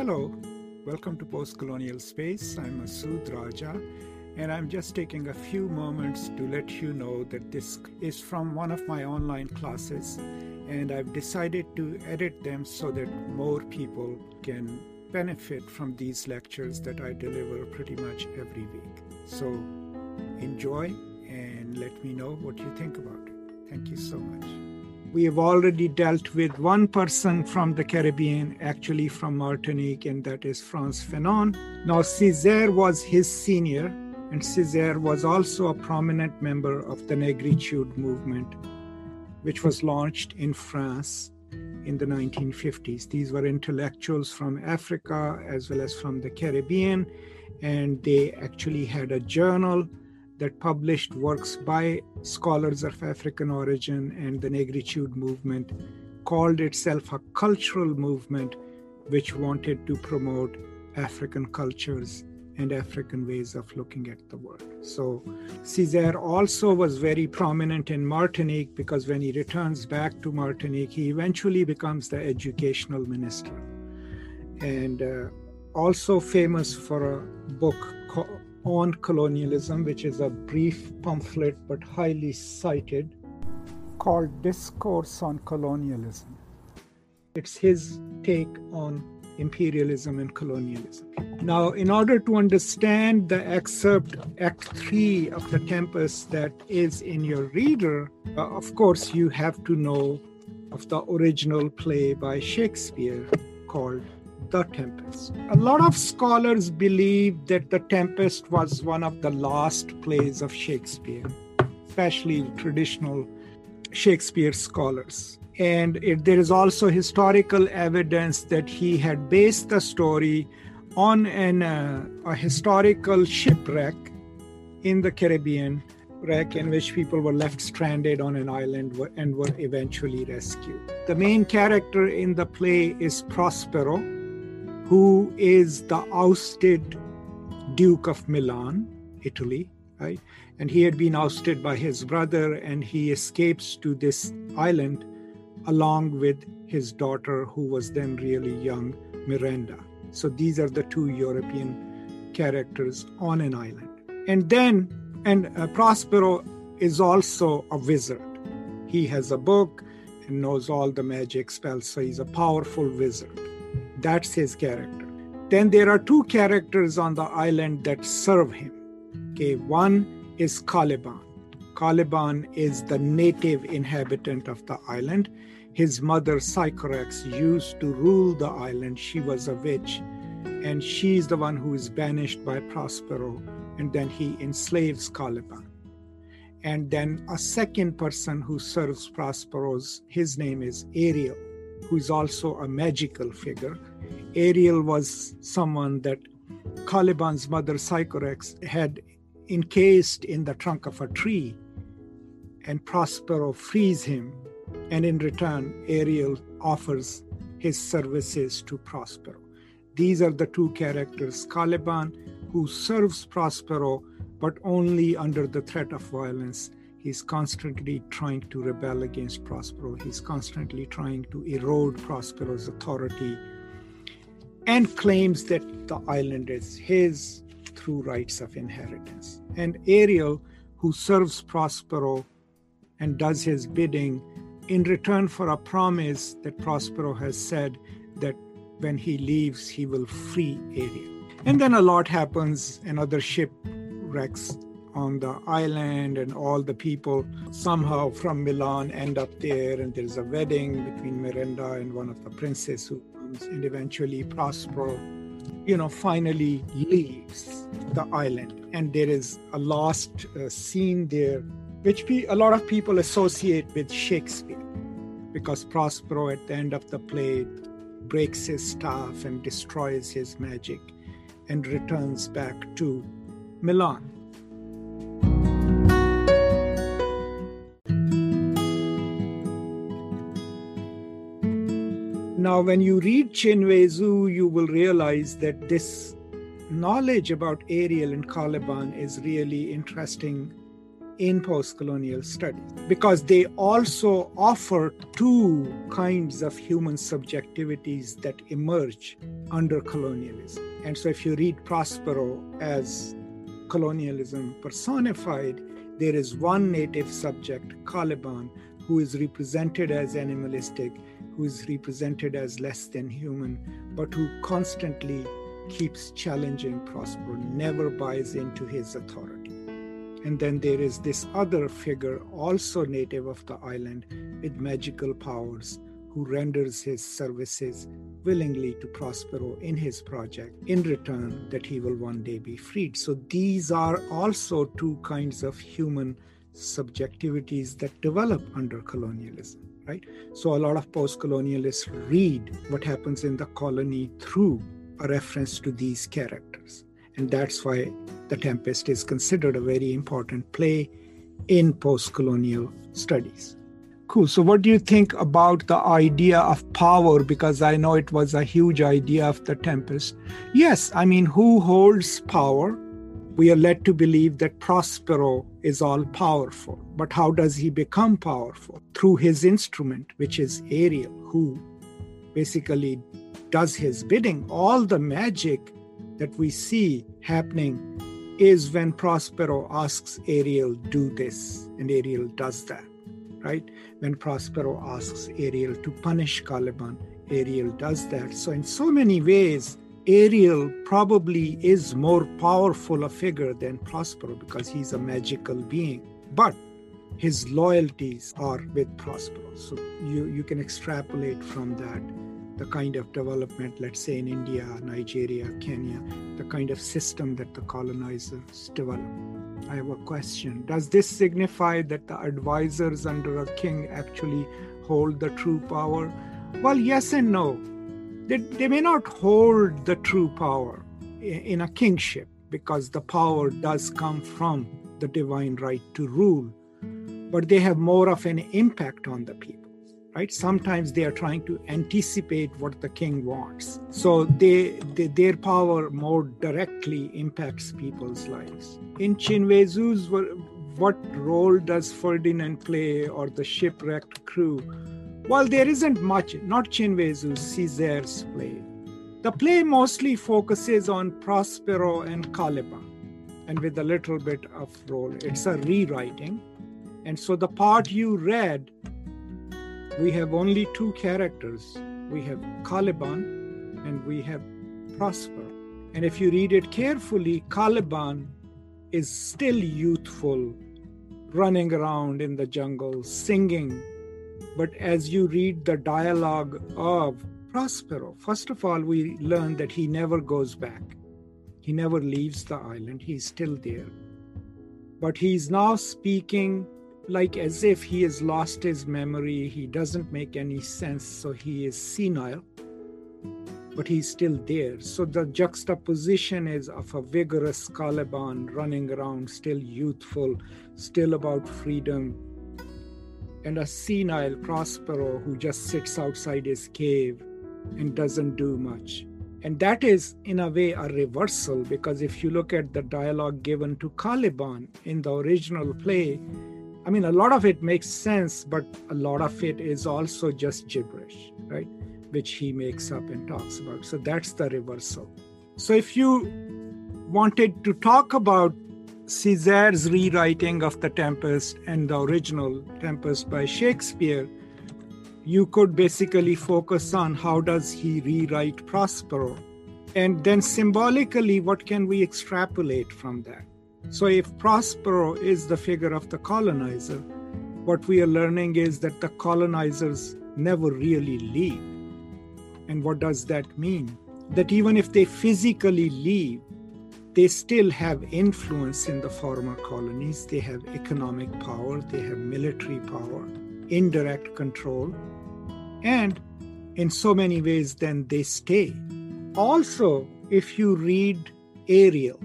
Hello, welcome to Post Colonial Space. I'm Masood Raja, and I'm just taking a few moments to let you know that this is from one of my online classes, and I've decided to edit them so that more people can benefit from these lectures that I deliver pretty much every week. So enjoy and let me know what you think about it. Thank you so much. We have already dealt with one person from the Caribbean, actually from Martinique, and that is Frantz Fanon. Now, Césaire was his senior, and Césaire was also a prominent member of the Negritude movement, which was launched in France in the 1950s. These were intellectuals from Africa as well as from the Caribbean, and they actually had a journal that published works by scholars of African origin and the Negritude movement, called itself a cultural movement which wanted to promote African cultures and African ways of looking at the world. So Césaire also was very prominent in Martinique because when he returns back to Martinique, he eventually becomes the educational minister. And uh, also famous for a book on colonialism, which is a brief pamphlet but highly cited, called Discourse on Colonialism. It's his take on imperialism and colonialism. Now, in order to understand the excerpt, Act 3 of The Tempest, that is in your reader, uh, of course, you have to know of the original play by Shakespeare called The Tempest. A lot of scholars believe that The Tempest was one of the last plays of Shakespeare, especially traditional Shakespeare scholars. And it, there is also historical evidence that he had based the story on an, uh, a historical shipwreck in the Caribbean, wreck in which people were left stranded on an island and were eventually rescued. The main character in the play is Prospero, who is the ousted Duke of Milan, Italy, right? And he had been ousted by his brother, and he escapes to this island along with his daughter, who was then really young, Miranda. So these are the two European characters on an island. And then, and uh, Prospero is also a wizard. He has a book and knows all the magic spells, so he's a powerful wizard. That's his character. Then there are two characters on the island that serve him. Okay, one is Caliban. Caliban is the native inhabitant of the island, his mother, Sycorax, used to rule the island. She was a witch, and she's the one who is banished by Prospero, and then he enslaves Caliban. And then a second person who serves Prospero's, his name is Ariel, who is also a magical figure. Ariel was someone that Caliban's mother, Sycorax, had encased in the trunk of a tree, and Prospero frees him and in return, Ariel offers his services to Prospero. These are the two characters Caliban, who serves Prospero, but only under the threat of violence. He's constantly trying to rebel against Prospero. He's constantly trying to erode Prospero's authority and claims that the island is his through rights of inheritance. And Ariel, who serves Prospero and does his bidding, in return for a promise that Prospero has said that when he leaves, he will free Ariel. And then a lot happens, another ship wrecks on the island, and all the people somehow from Milan end up there, and there's a wedding between Miranda and one of the princes who comes, and eventually Prospero, you know, finally leaves the island. And there is a last uh, scene there which a lot of people associate with Shakespeare, because Prospero at the end of the play breaks his staff and destroys his magic and returns back to Milan. Now, when you read Chinweizu, you will realize that this knowledge about Ariel and Caliban is really interesting in post-colonial studies because they also offer two kinds of human subjectivities that emerge under colonialism. And so if you read Prospero as colonialism personified, there is one native subject, Caliban, who is represented as animalistic, who is represented as less than human, but who constantly keeps challenging Prospero, never buys into his authority. And then there is this other figure, also native of the island, with magical powers, who renders his services willingly to Prospero in his project in return that he will one day be freed. So these are also two kinds of human subjectivities that develop under colonialism, right? So a lot of post colonialists read what happens in the colony through a reference to these characters. And that's why The Tempest is considered a very important play in post colonial studies. Cool. So, what do you think about the idea of power? Because I know it was a huge idea of The Tempest. Yes, I mean, who holds power? We are led to believe that Prospero is all powerful. But how does he become powerful? Through his instrument, which is Ariel, who basically does his bidding. All the magic that we see happening is when Prospero asks Ariel, do this, and Ariel does that, right? When Prospero asks Ariel to punish Caliban, Ariel does that. So, in so many ways, Ariel probably is more powerful a figure than Prospero because he's a magical being. But his loyalties are with Prospero. So you, you can extrapolate from that the kind of development, let's say in India, Nigeria, Kenya, the kind of system that the colonizers developed. I have a question. Does this signify that the advisors under a king actually hold the true power? Well, yes and no. They, they may not hold the true power in a kingship because the power does come from the divine right to rule, but they have more of an impact on the people right? Sometimes they are trying to anticipate what the king wants. So they, they, their power more directly impacts people's lives. In Chinweizu's what role does ferdinand play or the shipwrecked crew well there isn't much not Chinweizu's Césaire's play the play mostly focuses on prospero and caliban and with a little bit of role it's a rewriting and so the part you read we have only two characters we have Caliban and we have Prospero. And if you read it carefully, Caliban is still youthful, running around in the jungle, singing. But as you read the dialogue of Prospero, first of all, we learn that he never goes back. He never leaves the island, he's still there. But he's now speaking like as if he has lost his memory, he doesn't make any sense, so he is senile, but he's still there. So the juxtaposition is of a vigorous Caliban running around, still youthful, still about freedom, and a senile Prospero who just sits outside his cave and doesn't do much. And that is, in a way, a reversal because if you look at the dialogue given to Caliban in the original play, I mean, a lot of it makes sense, but a lot of it is also just gibberish, right? Which he makes up and talks about. So that's the reversal. So if you wanted to talk about Césaire's rewriting of The Tempest and the original Tempest by Shakespeare, you could basically focus on how does he rewrite Prospero and then symbolically what can we extrapolate from that so, if Prospero is the figure of the colonizer, what we are learning is that the colonizers never really leave. And what does that mean? That even if they physically leave, they still have influence in the former colonies. They have economic power, they have military power, indirect control, and in so many ways, then they stay. Also, if you read Ariel,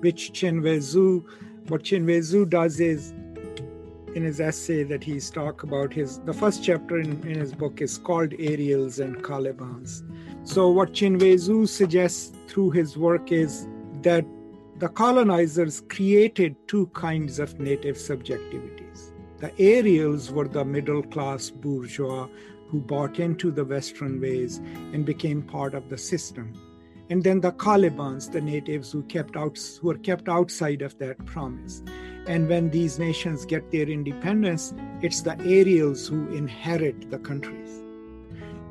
which Chinweizu, what Chinweizu does is, in his essay that he's talk about his, the first chapter in, in his book is called Ariels and Calibans. So what Chinweizu suggests through his work is that the colonizers created two kinds of native subjectivities. The Ariels were the middle class bourgeois who bought into the Western ways and became part of the system. And then the Calibans, the natives who kept out, who were kept outside of that promise. And when these nations get their independence, it's the Ariels who inherit the countries.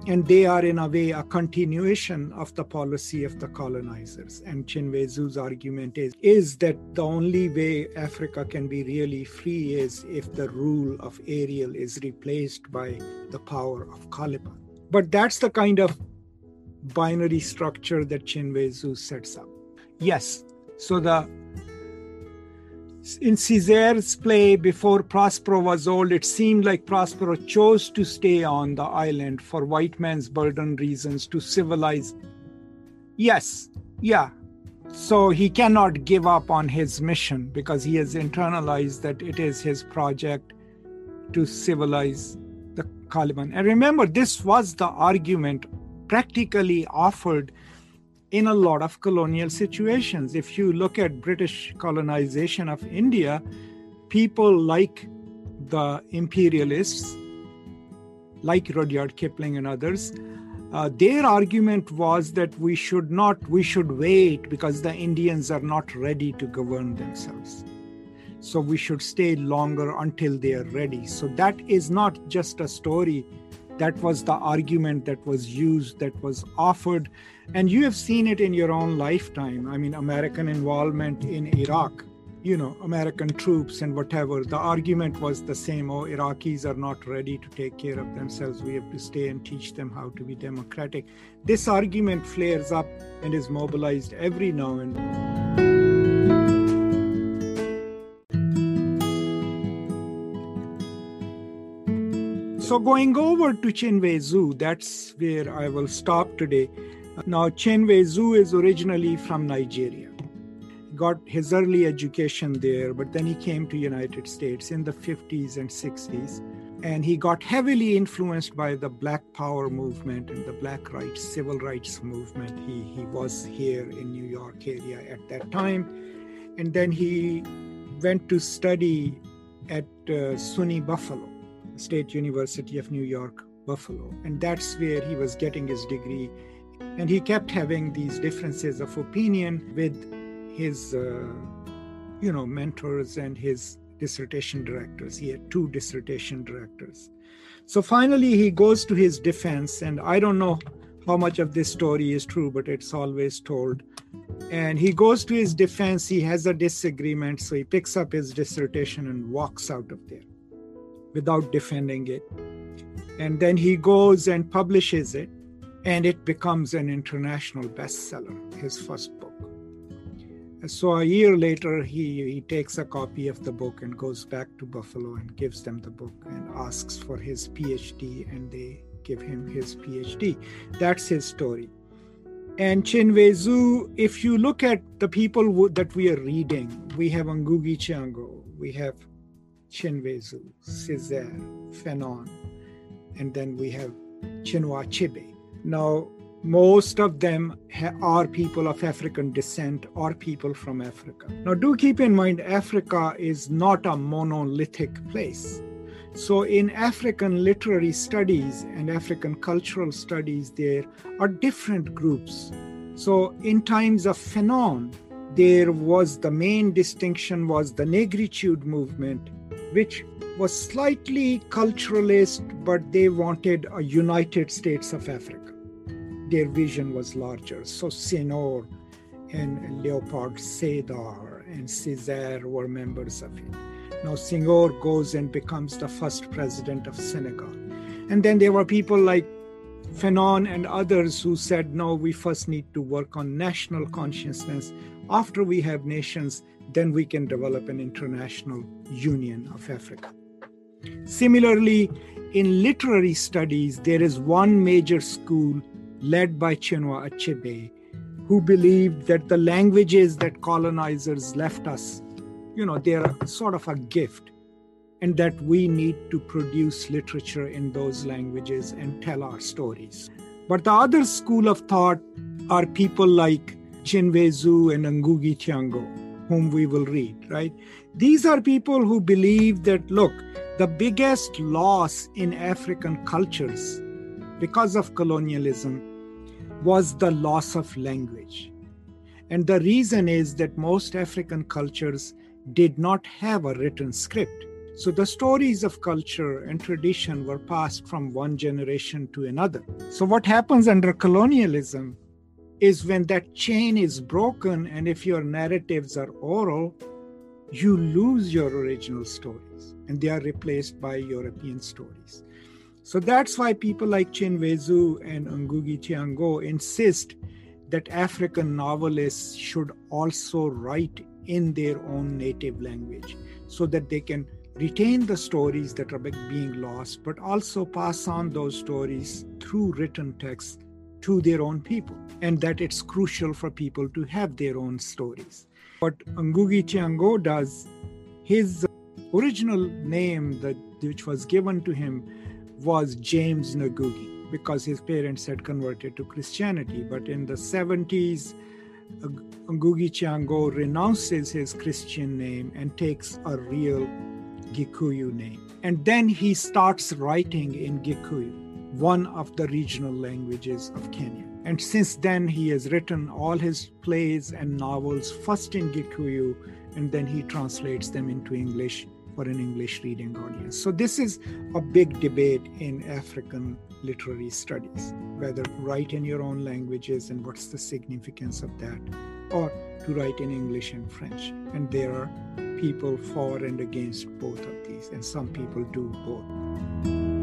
And they are, in a way, a continuation of the policy of the colonizers. And Chinweizu's argument is, is that the only way Africa can be really free is if the rule of Ariel is replaced by the power of Caliban. But that's the kind of binary structure that Chinwe Zhu sets up. Yes, so the in Césaire's play, before Prospero was old, it seemed like Prospero chose to stay on the island for white man's burden reasons to civilize. Yes, yeah. So he cannot give up on his mission because he has internalized that it is his project to civilize the Caliban. And remember, this was the argument practically offered in a lot of colonial situations. If you look at British colonization of India, people like the imperialists, like Rudyard Kipling and others, uh, their argument was that we should not, we should wait because the Indians are not ready to govern themselves. So we should stay longer until they are ready. So that is not just a story that was the argument that was used, that was offered. And you have seen it in your own lifetime. I mean, American involvement in Iraq, you know, American troops and whatever. The argument was the same oh, Iraqis are not ready to take care of themselves. We have to stay and teach them how to be democratic. This argument flares up and is mobilized every now and then. So going over to Chinweizu, that's where I will stop today. Now Chinwe Zhu is originally from Nigeria. He got his early education there, but then he came to United States in the 50s and 60s. And he got heavily influenced by the Black Power movement and the Black rights, civil rights movement. He, he was here in New York area at that time. And then he went to study at uh, SUNY Buffalo State University of New York, Buffalo. And that's where he was getting his degree. And he kept having these differences of opinion with his, uh, you know, mentors and his dissertation directors. He had two dissertation directors. So finally, he goes to his defense, and I don't know how much of this story is true, but it's always told. And he goes to his defense, he has a disagreement, so he picks up his dissertation and walks out of there without defending it. And then he goes and publishes it, and it becomes an international bestseller, his first book. So a year later, he, he takes a copy of the book and goes back to Buffalo and gives them the book and asks for his PhD, and they give him his PhD. That's his story. And Chinweizu, if you look at the people that we are reading, we have Ngugi Thiong'o, we have Chinweizu, Césaire, Fanon, and then we have Chinua Achebe. Now, most of them ha- are people of African descent or people from Africa. Now, do keep in mind, Africa is not a monolithic place. So, in African literary studies and African cultural studies, there are different groups. So, in times of Fanon, there was the main distinction was the negritude movement which was slightly culturalist, but they wanted a United States of Africa. Their vision was larger. So Senghor and Leopold Sédar and Césaire were members of it. Now Senghor goes and becomes the first president of Senegal. And then there were people like Fanon and others who said, no, we first need to work on national consciousness. After we have nations, then we can develop an international union of Africa. Similarly, in literary studies, there is one major school led by Chinua Achebe who believed that the languages that colonizers left us, you know, they're sort of a gift, and that we need to produce literature in those languages and tell our stories. But the other school of thought are people like Chinweizu and Ngugi Thiong'o, whom we will read, right? These are people who believe that, look, the biggest loss in African cultures because of colonialism was the loss of language. And the reason is that most African cultures did not have a written script. So the stories of culture and tradition were passed from one generation to another. So, what happens under colonialism is when that chain is broken, and if your narratives are oral, you lose your original stories and they are replaced by European stories. So that's why people like Chinweizu and Ngugi Thiong'o insist that African novelists should also write in their own native language so that they can retain the stories that are being lost, but also pass on those stories through written text to their own people, and that it's crucial for people to have their own stories. What Ngugi Thiong'o does, his original name that which was given to him was James Ngugi because his parents had converted to Christianity. But in the 70s, Ngugi Thiong'o renounces his Christian name and takes a real Gikuyu name. And then he starts writing in Gikuyu, one of the regional languages of Kenya. And since then, he has written all his plays and novels first in Gikuyu, and then he translates them into English for an English reading audience. So, this is a big debate in African literary studies whether write in your own languages and what's the significance of that, or to write in English and French. And there are people for and against both of these, and some people do both.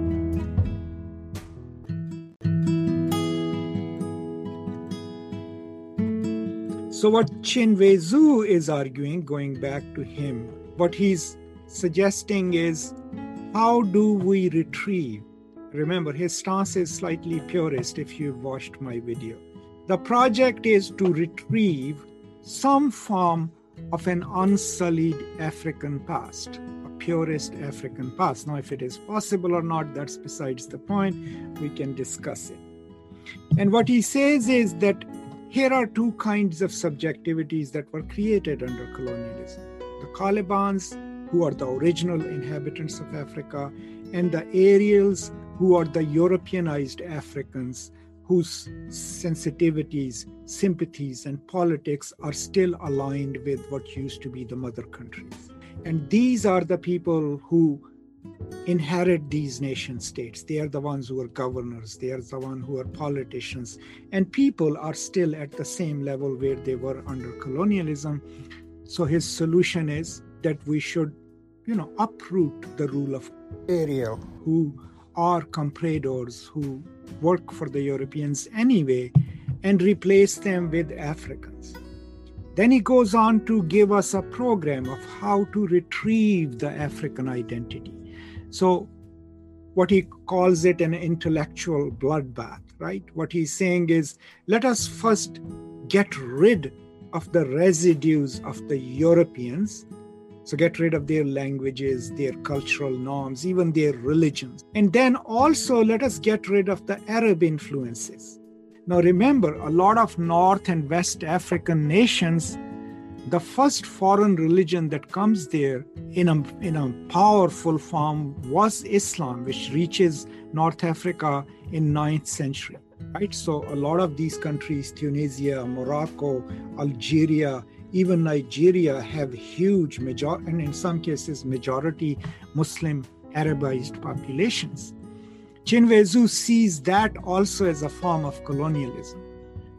So, what Chinweizu is arguing, going back to him, what he's suggesting is how do we retrieve? Remember, his stance is slightly purist if you've watched my video. The project is to retrieve some form of an unsullied African past, a purist African past. Now, if it is possible or not, that's besides the point. We can discuss it. And what he says is that here are two kinds of subjectivities that were created under colonialism the Calibans who are the original inhabitants of Africa, and the Ariels, who are the Europeanized Africans whose sensitivities, sympathies, and politics are still aligned with what used to be the mother countries. And these are the people who inherit these nation states. They are the ones who are governors, they are the ones who are politicians, and people are still at the same level where they were under colonialism. So his solution is that we should you know, uproot the rule of Ariel, who are compradors, who work for the Europeans anyway, and replace them with Africans. Then he goes on to give us a program of how to retrieve the African identity. So, what he calls it an intellectual bloodbath, right? What he's saying is let us first get rid of the residues of the Europeans so get rid of their languages, their cultural norms, even their religions. And then also let us get rid of the Arab influences. Now remember, a lot of North and West African nations, the first foreign religion that comes there in a, in a powerful form was Islam, which reaches North Africa in 9th century. Right? So a lot of these countries, Tunisia, Morocco, Algeria, even Nigeria have huge major and in some cases majority Muslim Arabized populations. Chinweizu sees that also as a form of colonialism.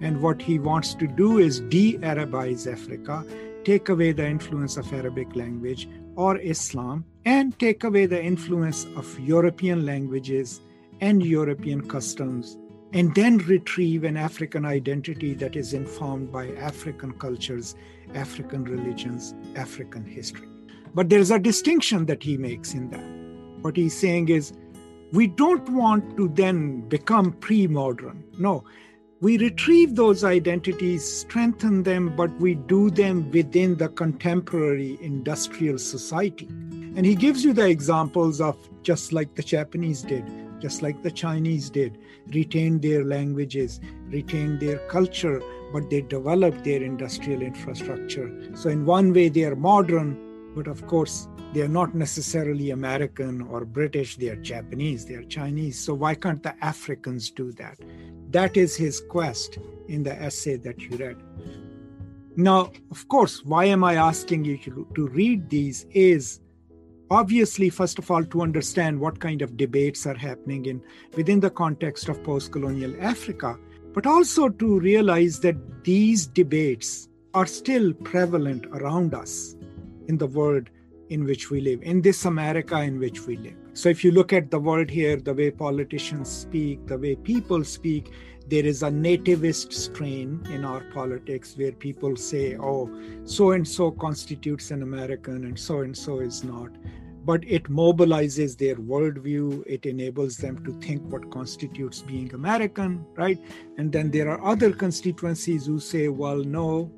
And what he wants to do is de Arabize Africa, take away the influence of Arabic language or Islam, and take away the influence of European languages and European customs and then retrieve an African identity that is informed by African cultures, African religions, African history. But there's a distinction that he makes in that. What he's saying is, we don't want to then become pre modern. No, we retrieve those identities, strengthen them, but we do them within the contemporary industrial society. And he gives you the examples of just like the Japanese did just like the Chinese did, retained their languages, retained their culture, but they developed their industrial infrastructure. So, in one way, they are modern, but of course, they are not necessarily American or British, they are Japanese, they are Chinese. So, why can't the Africans do that? That is his quest in the essay that you read. Now, of course, why am I asking you to, read these? Is obviously first of all to understand what kind of debates are happening in within the context of post-colonial africa but also to realize that these debates are still prevalent around us in the world in which we live in this america in which we live so if you look at the world here the way politicians speak the way people speak there is a nativist strain in our politics where people say, oh, so and so constitutes an American and so and so is not but it mobilizes their worldview. It enables them to think what constitutes being American, right? And then there are other constituencies who say, well, no,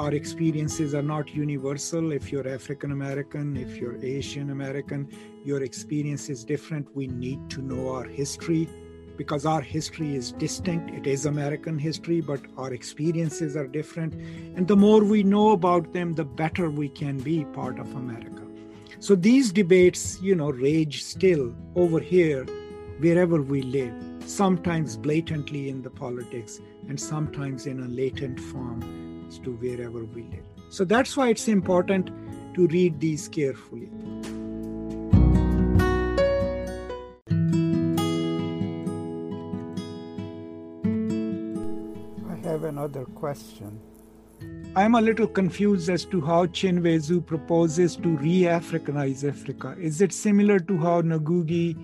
our experiences are not universal. If you're African American, if you're Asian American, your experience is different. We need to know our history because our history is distinct. It is American history, but our experiences are different. And the more we know about them, the better we can be part of America. So these debates, you know, rage still over here, wherever we live, sometimes blatantly in the politics and sometimes in a latent form to wherever we live. So that's why it's important to read these carefully. I have another question. I'm a little confused as to how Chinweizu proposes to re Africanize Africa. Is it similar to how Ngugi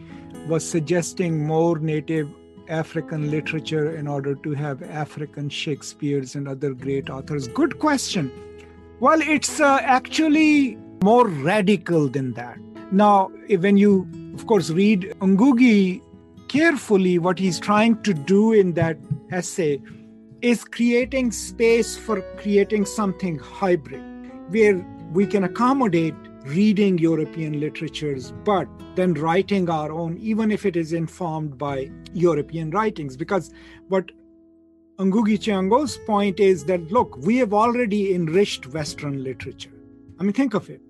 was suggesting more native African literature in order to have African Shakespeare's and other great authors? Good question. Well, it's uh, actually more radical than that. Now, when you, of course, read Ngugi carefully, what he's trying to do in that essay is creating space for creating something hybrid where we can accommodate reading European literatures, but then writing our own, even if it is informed by European writings. Because what Ngugi Thiong'o's point is that, look, we have already enriched Western literature. I mean, think of it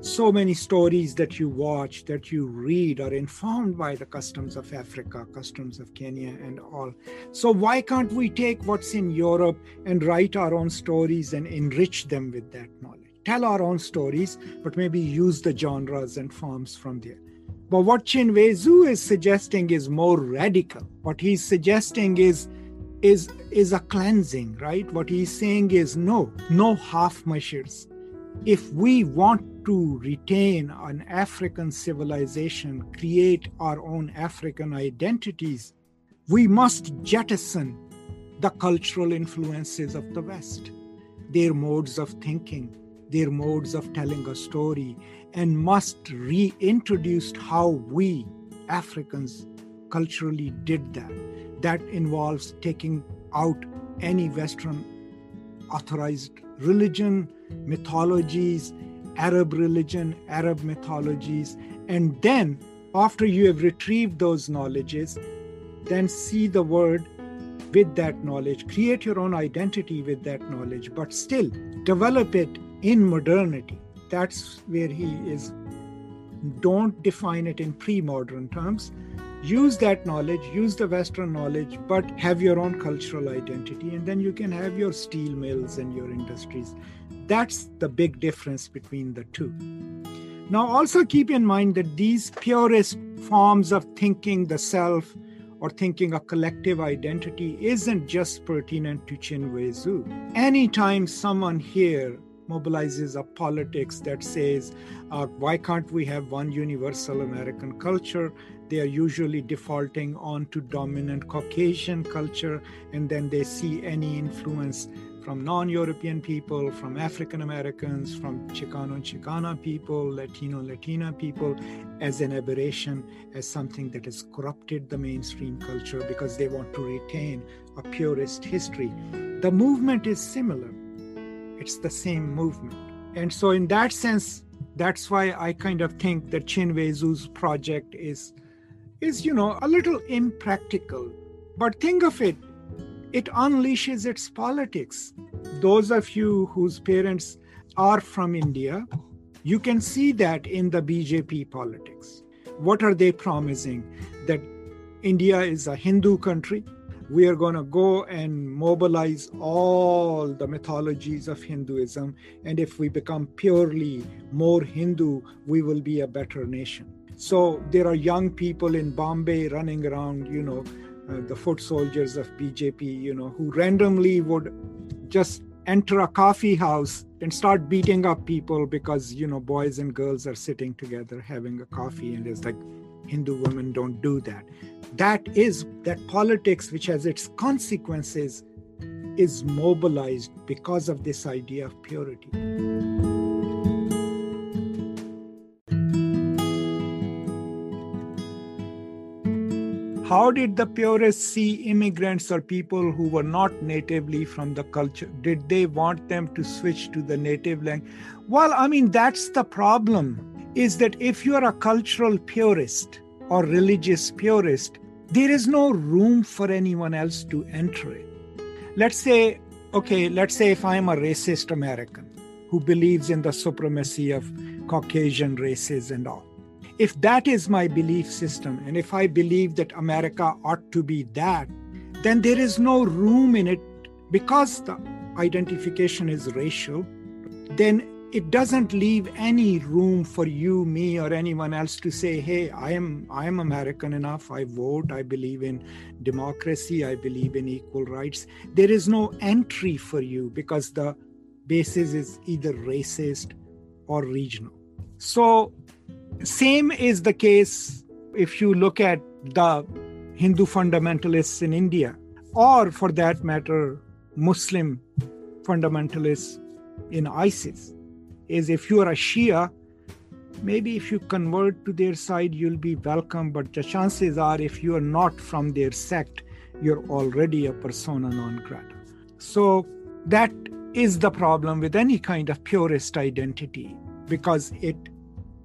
so many stories that you watch, that you read, are informed by the customs of Africa, customs of Kenya, and all. So, why can't we take what's in Europe and write our own stories and enrich them with that knowledge? Tell our own stories, but maybe use the genres and forms from there. But what Chinweizu is suggesting is more radical. What he's suggesting is is is a cleansing, right? What he's saying is no, no half measures. If we want to retain an African civilization, create our own African identities, we must jettison the cultural influences of the West, their modes of thinking, their modes of telling a story, and must reintroduce how we Africans culturally did that. That involves taking out any Western authorized religion, mythologies, Arab religion, Arab mythologies, and then after you have retrieved those knowledges, then see the word with that knowledge, create your own identity with that knowledge, but still develop it in modernity. That's where he is. Don't define it in pre modern terms. Use that knowledge, use the Western knowledge, but have your own cultural identity, and then you can have your steel mills and your industries that's the big difference between the two. Now, also keep in mind that these purest forms of thinking the self or thinking a collective identity isn't just pertinent to Chinweizu. Anytime someone here mobilizes a politics that says, uh, why can't we have one universal American culture? They are usually defaulting on to dominant Caucasian culture, and then they see any influence from non European people, from African Americans, from Chicano and Chicana people, Latino Latina people, as an aberration, as something that has corrupted the mainstream culture because they want to retain a purist history. The movement is similar, it's the same movement. And so, in that sense, that's why I kind of think that Chinweizu's project is, is, you know, a little impractical. But think of it it unleashes its politics. Those of you whose parents are from India, you can see that in the BJP politics. What are they promising? That India is a Hindu country. We are going to go and mobilize all the mythologies of Hinduism. And if we become purely more Hindu, we will be a better nation. So there are young people in Bombay running around, you know, uh, the foot soldiers of BJP, you know, who randomly would just enter a coffee house and start beating up people because you know boys and girls are sitting together having a coffee and it's like hindu women don't do that that is that politics which has its consequences is mobilized because of this idea of purity How did the purists see immigrants or people who were not natively from the culture? Did they want them to switch to the native language? Well, I mean, that's the problem is that if you're a cultural purist or religious purist, there is no room for anyone else to enter it. Let's say, okay, let's say if I'm a racist American who believes in the supremacy of Caucasian races and all if that is my belief system, and if I believe that America ought to be that, then there is no room in it because the identification is racial, then it doesn't leave any room for you me or anyone else to say hey i am i am american enough. I vote. I believe in democracy. I believe in equal rights. There is no entry for you because the basis is either racist or regional. So same is the case if you look at the Hindu fundamentalists in India, or for that matter, Muslim fundamentalists in ISIS. Is if you are a Shia, maybe if you convert to their side, you'll be welcome, but the chances are if you are not from their sect, you're already a persona non grata. So that is the problem with any kind of purist identity because it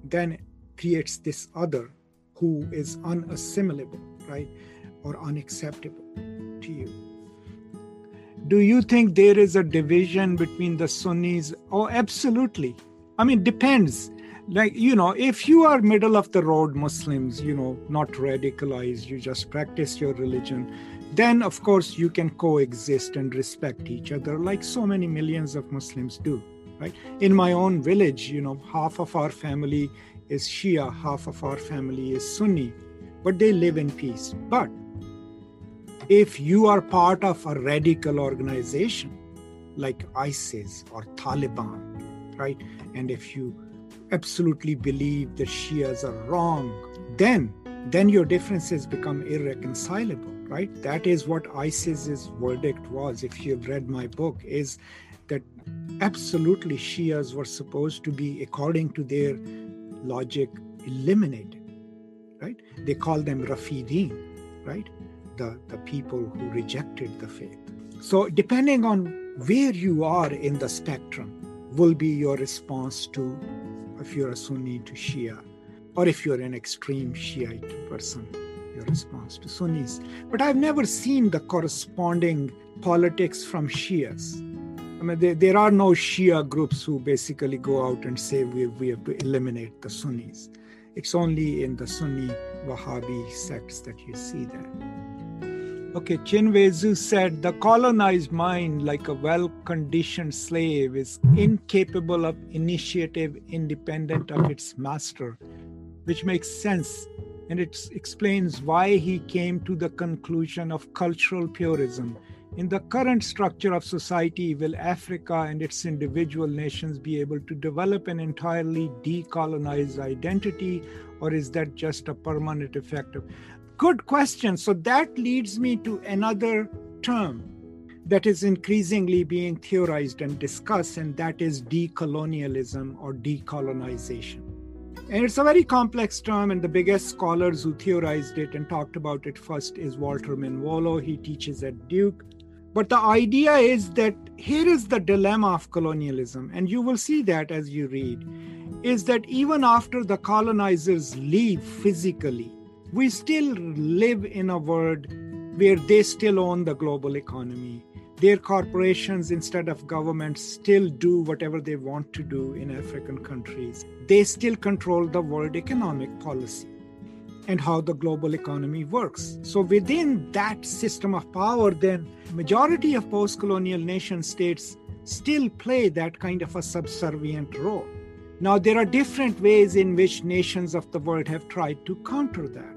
then creates this other who is unassimilable, right, or unacceptable to you. Do you think there is a division between the Sunnis? Oh, absolutely. I mean, depends. Like, you know, if you are middle of the road Muslims, you know, not radicalized, you just practice your religion, then of course you can coexist and respect each other like so many millions of Muslims do, right? In my own village, you know, half of our family is Shia, half of our family is Sunni, but they live in peace. But if you are part of a radical organization like ISIS or Taliban, right, and if you absolutely believe that Shias are wrong, then then your differences become irreconcilable, right? That is what ISIS's verdict was. If you've read my book, is that absolutely Shias were supposed to be, according to their logic eliminated, right? They call them Rafidin, right? The, the people who rejected the faith. So, depending on where you are in the spectrum, will be your response to if you're a Sunni to Shia, or if you're an extreme Shiite person, your response to Sunnis. But I've never seen the corresponding politics from Shias I mean, there, there are no Shia groups who basically go out and say we, we have to eliminate the Sunnis. It's only in the Sunni Wahhabi sects that you see that. Okay, Chinweizu said the colonized mind, like a well conditioned slave, is incapable of initiative independent of its master, which makes sense and it explains why he came to the conclusion of cultural purism in the current structure of society, will Africa and its individual nations be able to develop an entirely decolonized identity, or is that just a permanent effect of? Good question. So that leads me to another term that is increasingly being theorized and discussed, and that is decolonialism or decolonization. And it's a very complex term, and the biggest scholars who theorized it and talked about it first is Walter Mignolo. He teaches at Duke. But the idea is that here is the dilemma of colonialism, and you will see that as you read, is that even after the colonizers leave physically, we still live in a world where they still own the global economy. Their corporations, instead of governments, still do whatever they want to do in African countries. They still control the world economic policy and how the global economy works. So within that system of power, then majority of post-colonial nation states still play that kind of a subservient role. Now there are different ways in which nations of the world have tried to counter that.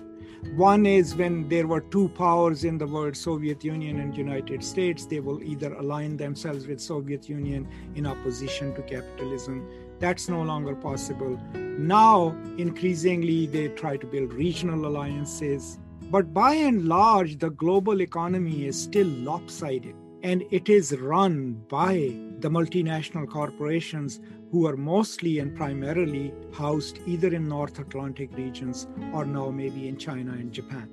One is when there were two powers in the world, Soviet Union and United States, they will either align themselves with Soviet Union in opposition to capitalism. That's no longer possible. Now, increasingly, they try to build regional alliances. But by and large, the global economy is still lopsided and it is run by the multinational corporations who are mostly and primarily housed either in North Atlantic regions or now maybe in China and Japan.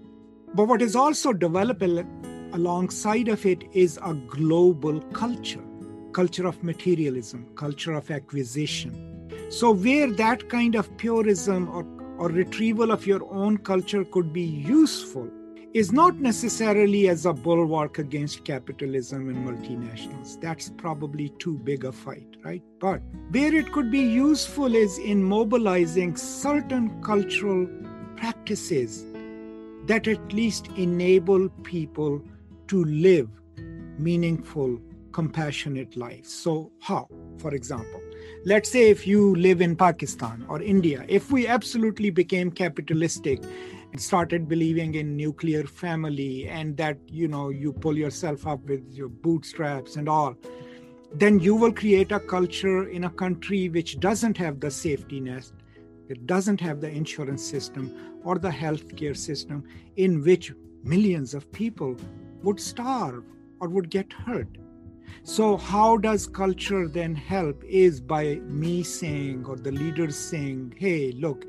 But what is also developing alongside of it is a global culture, culture of materialism, culture of acquisition. So where that kind of purism or, or retrieval of your own culture could be useful is not necessarily as a bulwark against capitalism and multinationals. That's probably too big a fight, right? But where it could be useful is in mobilizing certain cultural practices that at least enable people to live meaningful, compassionate lives. So, how? For example, let's say if you live in Pakistan or India, if we absolutely became capitalistic started believing in nuclear family and that you know you pull yourself up with your bootstraps and all then you will create a culture in a country which doesn't have the safety net it doesn't have the insurance system or the healthcare system in which millions of people would starve or would get hurt. So how does culture then help is by me saying or the leaders saying hey look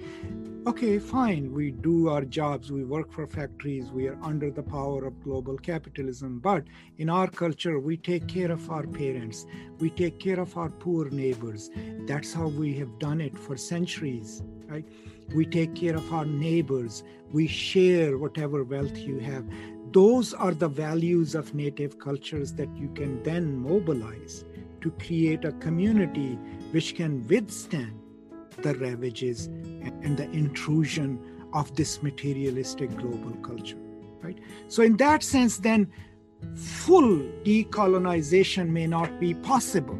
okay, fine, we do our jobs, we work for factories, we are under the power of global capitalism. But in our culture, we take care of our parents, we take care of our poor neighbors. That's how we have done it for centuries, right? We take care of our neighbors, we share whatever wealth you have. Those are the values of native cultures that you can then mobilize to create a community which can withstand the ravages and the intrusion of this materialistic global culture right? So in that sense then full decolonization may not be possible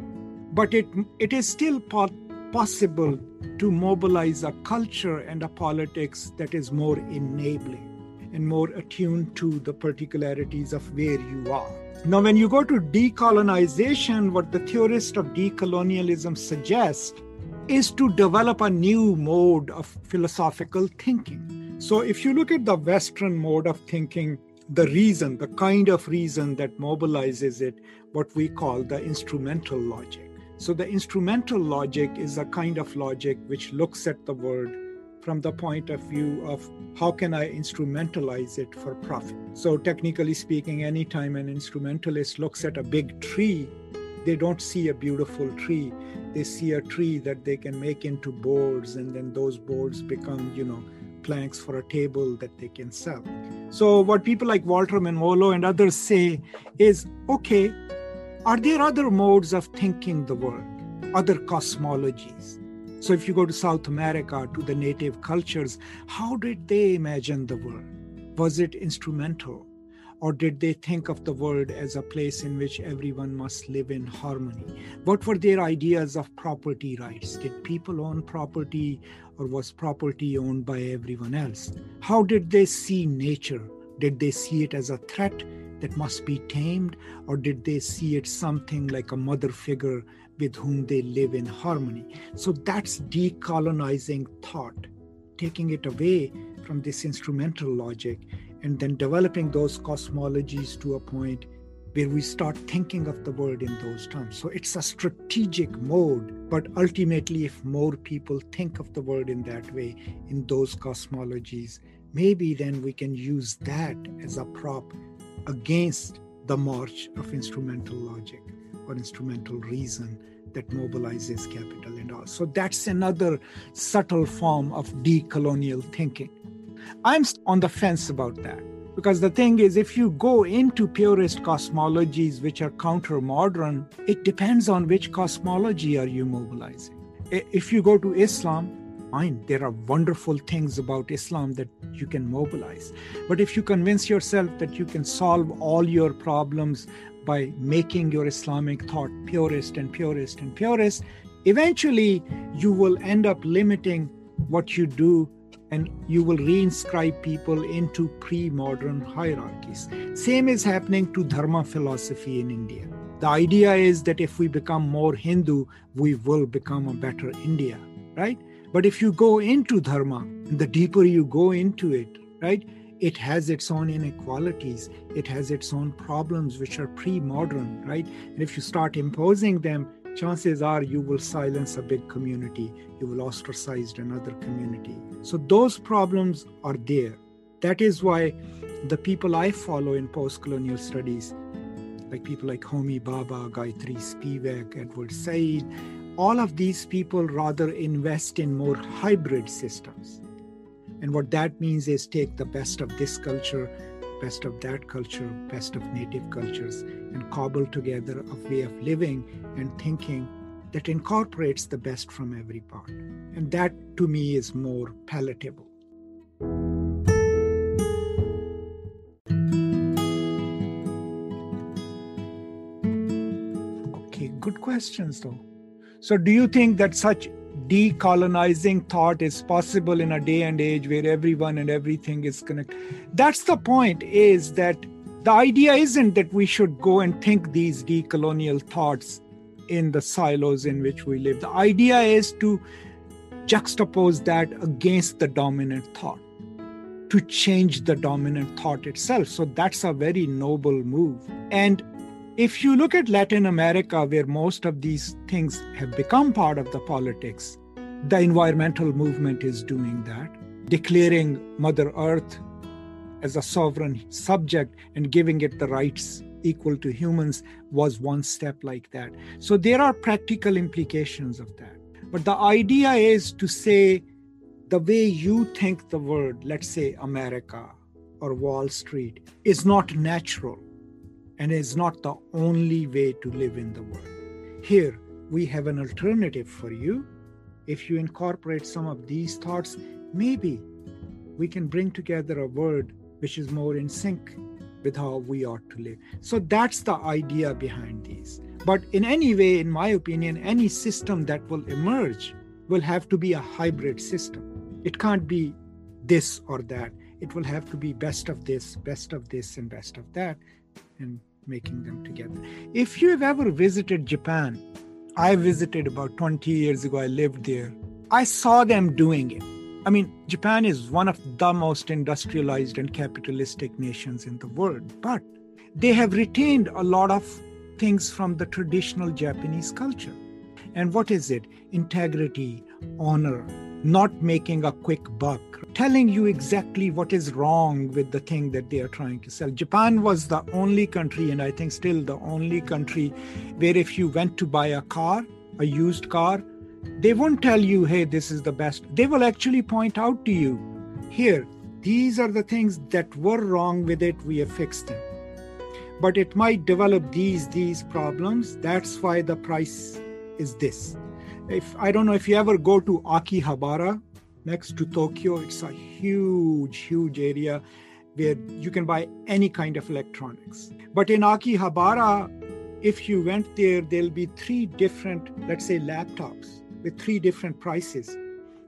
but it it is still po- possible to mobilize a culture and a politics that is more enabling and more attuned to the particularities of where you are. Now when you go to decolonization what the theorists of decolonialism suggest is to develop a new mode of philosophical thinking. So, if you look at the Western mode of thinking, the reason, the kind of reason that mobilizes it, what we call the instrumental logic. So, the instrumental logic is a kind of logic which looks at the world from the point of view of how can I instrumentalize it for profit. So, technically speaking, anytime an instrumentalist looks at a big tree, they don't see a beautiful tree. They see a tree that they can make into boards and then those boards become you know planks for a table that they can sell. So what people like walter Mignolo and others say is okay are there other modes of thinking the world? Other cosmologies? So if you go to south america to the native cultures how did they imagine the world? Was it instrumental or did they think of the world as a place in which everyone must live in harmony? What were their ideas of property rights? Did people own property or was property owned by everyone else? How did they see nature? Did they see it as a threat that must be tamed, or did they see it something like a mother figure with whom they live in harmony? So that's decolonizing thought, taking it away from this instrumental logic and then developing those cosmologies to a point where we start thinking of the world in those terms. So it's a strategic mode, but ultimately, if more people think of the world in that way, in those cosmologies, maybe then we can use that as a prop against the march of instrumental logic or instrumental reason that mobilizes capital and all. So that's another subtle form of decolonial thinking. I'm on the fence about that. Because the thing is, if you go into purist cosmologies which are counter modern, it depends on which cosmology are you mobilizing. If you go to Islam, fine, there are wonderful things about Islam that you can mobilize. But if you convince yourself that you can solve all your problems by making your Islamic thought purist and purist and purist, eventually you will end up limiting what you do and you will reinscribe people into pre-modern hierarchies. Same is happening to dharma philosophy in india. The idea is that if we become more hindu we will become a better india right? But if you go into dharma the deeper you go into it right it has its own inequalities it has its own problems which are pre-modern right? And if you start imposing them chances are you will silence a big community, you will ostracize another community. So those problems are there. That is why the people I follow in post colonial studies, like people like Homi Bhabha, Gayatri Spivak, Edward Said, all of these people rather invest in more hybrid systems. And what that means is take the best of this culture best of that culture, best of native cultures, and cobble together a way of living and thinking that incorporates the best from every part. And that to me is more palatable. Okay, good questions though. So, do you think that such decolonizing thought is possible in a day and age where everyone and everything is connected. That's the point, is that the idea isn't that we should go and think these decolonial thoughts in the silos in which we live. The idea is to juxtapose that against the dominant thought, to change the dominant thought itself. So that's a very noble move. And if you look at Latin America, where most of these things have become part of the politics, the environmental movement is doing that, declaring Mother Earth as a sovereign subject and giving it the rights equal to humans was one step like that. So there are practical implications of that. But the idea is to say the way you think the word, let's say America or Wall Street, is not natural and is not the only way to live in the world. Here, we have an alternative for you. If you incorporate some of these thoughts, maybe we can bring together a word which is more in sync with how we ought to live. So that's the idea behind these. But in any way, in my opinion, any system that will emerge will have to be a hybrid system. It can't be this or that. It will have to be best of this, best of this, and best of that and making them together. If you've ever visited Japan, I visited about 20 years ago, I lived there. I saw them doing it. I mean, Japan is one of the most industrialized and capitalistic nations in the world, but they have retained a lot of things from the traditional Japanese culture. And what is it? Integrity, honor, not making a quick buck, telling you exactly what is wrong with the thing that they are trying to sell. Japan was the only country, and I think still the only country, where if you went to buy a car, a used car, they won't tell you, hey, this is the best. They will actually point out to you, here, these are the things that were wrong with it, we have fixed them. But it might develop these, these problems. That's why the price is this if I don't know if you ever go to Akihabara next to Tokyo, it's a huge, huge area where you can buy any kind of electronics. But in Akihabara, if you went there, there'll be three different, let's say, laptops with three different prices.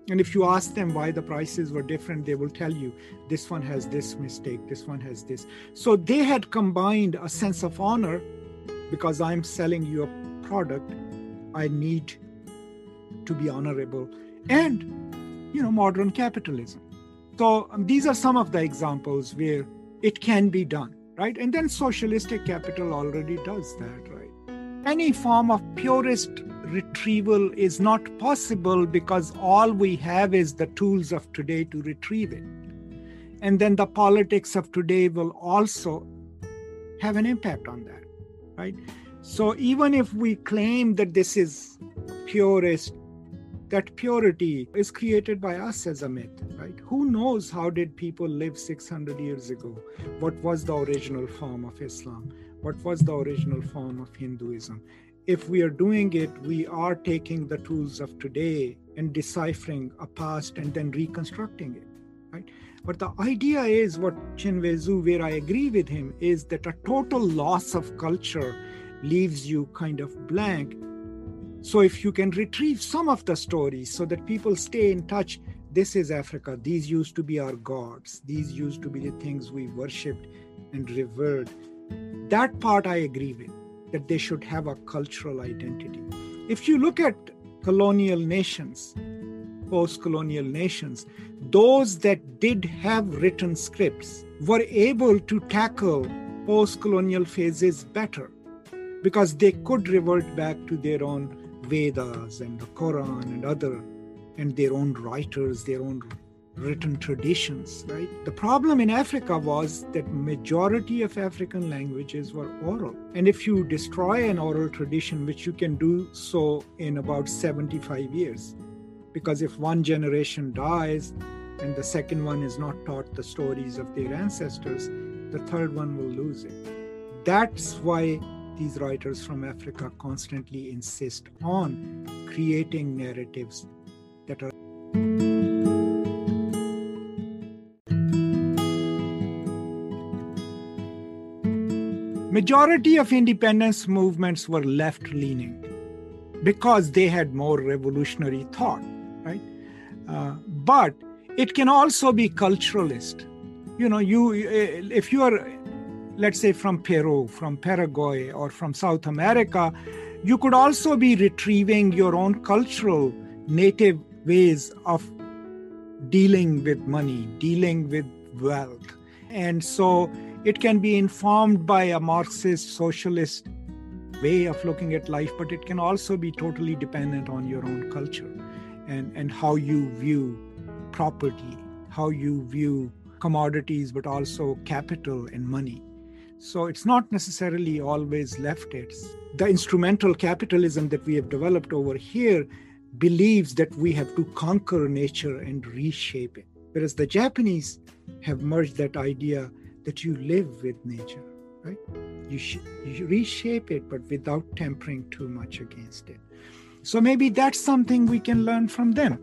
And if you ask them why the prices were different, they will tell you this one has this mistake, this one has this. So they had combined a sense of honor because I'm selling you a product. I need to be honorable and you know modern capitalism. So um, these are some of the examples where it can be done right? And then socialistic capital already does that right? Any form of purist retrieval is not possible because all we have is the tools of today to retrieve it. And then the politics of today will also have an impact on that right? So even if we claim that this is purist that purity is created by us as a myth, right? Who knows how did people live 600 years ago? What was the original form of Islam? What was the original form of Hinduism? If we are doing it, we are taking the tools of today and deciphering a past and then reconstructing it, right? But the idea is what Chinweizu where I agree with him, is that a total loss of culture leaves you kind of blank so, if you can retrieve some of the stories so that people stay in touch, this is Africa. These used to be our gods, these used to be the things we worshipped and revered. That part I agree with, that they should have a cultural identity. If you look at colonial nations, post colonial nations, those that did have written scripts were able to tackle post colonial phases better because they could revert back to their own Vedas and the Quran and other, and their own writers, their own written traditions, right? The problem in Africa was that majority of African languages were oral. And if you destroy an oral tradition, which you can do so in about 75 years, because if one generation dies and the second one is not taught the stories of their ancestors, the third one will lose it. That's why these writers from Africa constantly insist on creating narratives that are majority of independence movements were left leaning because they had more revolutionary thought right? Uh, but it can also be culturalist. You know you if you are let's say from Peru, from Paraguay, or from South America, you could also be retrieving your own cultural native ways of dealing with money, dealing with wealth. And so it can be informed by a Marxist socialist way of looking at life, but it can also be totally dependent on your own culture and, and how you view property, how you view commodities, but also capital and money. So it's not necessarily always leftists. The instrumental capitalism that we have developed over here believes that we have to conquer nature and reshape it. Whereas the Japanese have merged that idea that you live with nature, right? You, sh- you reshape it, but without tempering too much against it. So maybe that's something we can learn from them,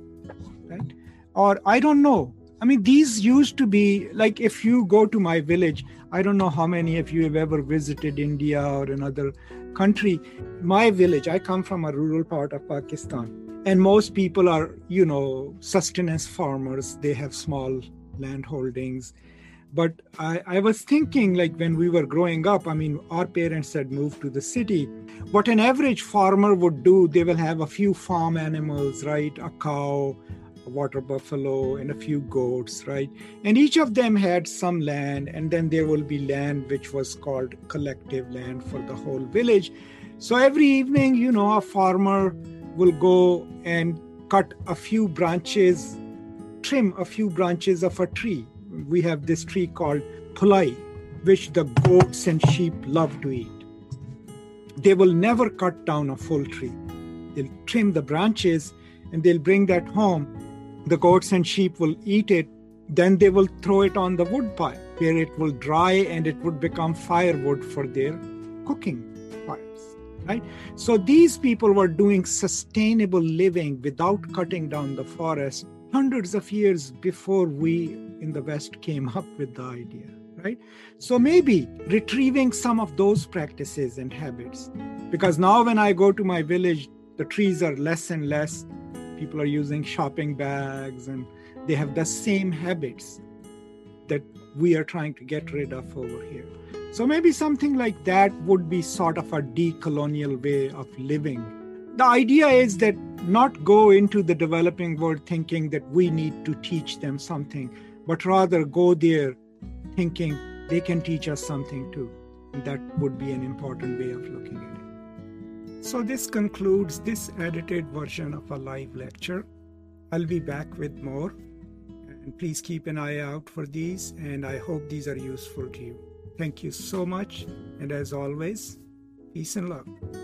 right? Or I don't know. I mean, these used to be like if you go to my village, I don't know how many of you have ever visited India or another country. My village, I come from a rural part of Pakistan, and most people are, you know, sustenance farmers. They have small land holdings. But I, I was thinking, like when we were growing up, I mean, our parents had moved to the city. What an average farmer would do, they will have a few farm animals, right? A cow, water buffalo, and a few goats, right? And each of them had some land, and then there will be land which was called collective land for the whole village. So every evening, you know, a farmer will go and cut a few branches, trim a few branches of a tree. We have this tree called pulai, which the goats and sheep love to eat. They will never cut down a full tree. They'll trim the branches and they'll bring that home the goats and sheep will eat it, then they will throw it on the wood pile where it will dry and it would become firewood for their cooking fires. Right? So these people were doing sustainable living without cutting down the forest hundreds of years before we in the West came up with the idea. Right? So maybe retrieving some of those practices and habits. Because now when I go to my village, the trees are less and less people are using shopping bags and they have the same habits that we are trying to get rid of over here. So maybe something like that would be sort of a decolonial way of living. The idea is that not go into the developing world thinking that we need to teach them something, but rather go there thinking they can teach us something too. That would be an important way of looking at it. So, this concludes this edited version of a live lecture. I'll be back with more. And please keep an eye out for these, and I hope these are useful to you. Thank you so much, and as always, peace and love.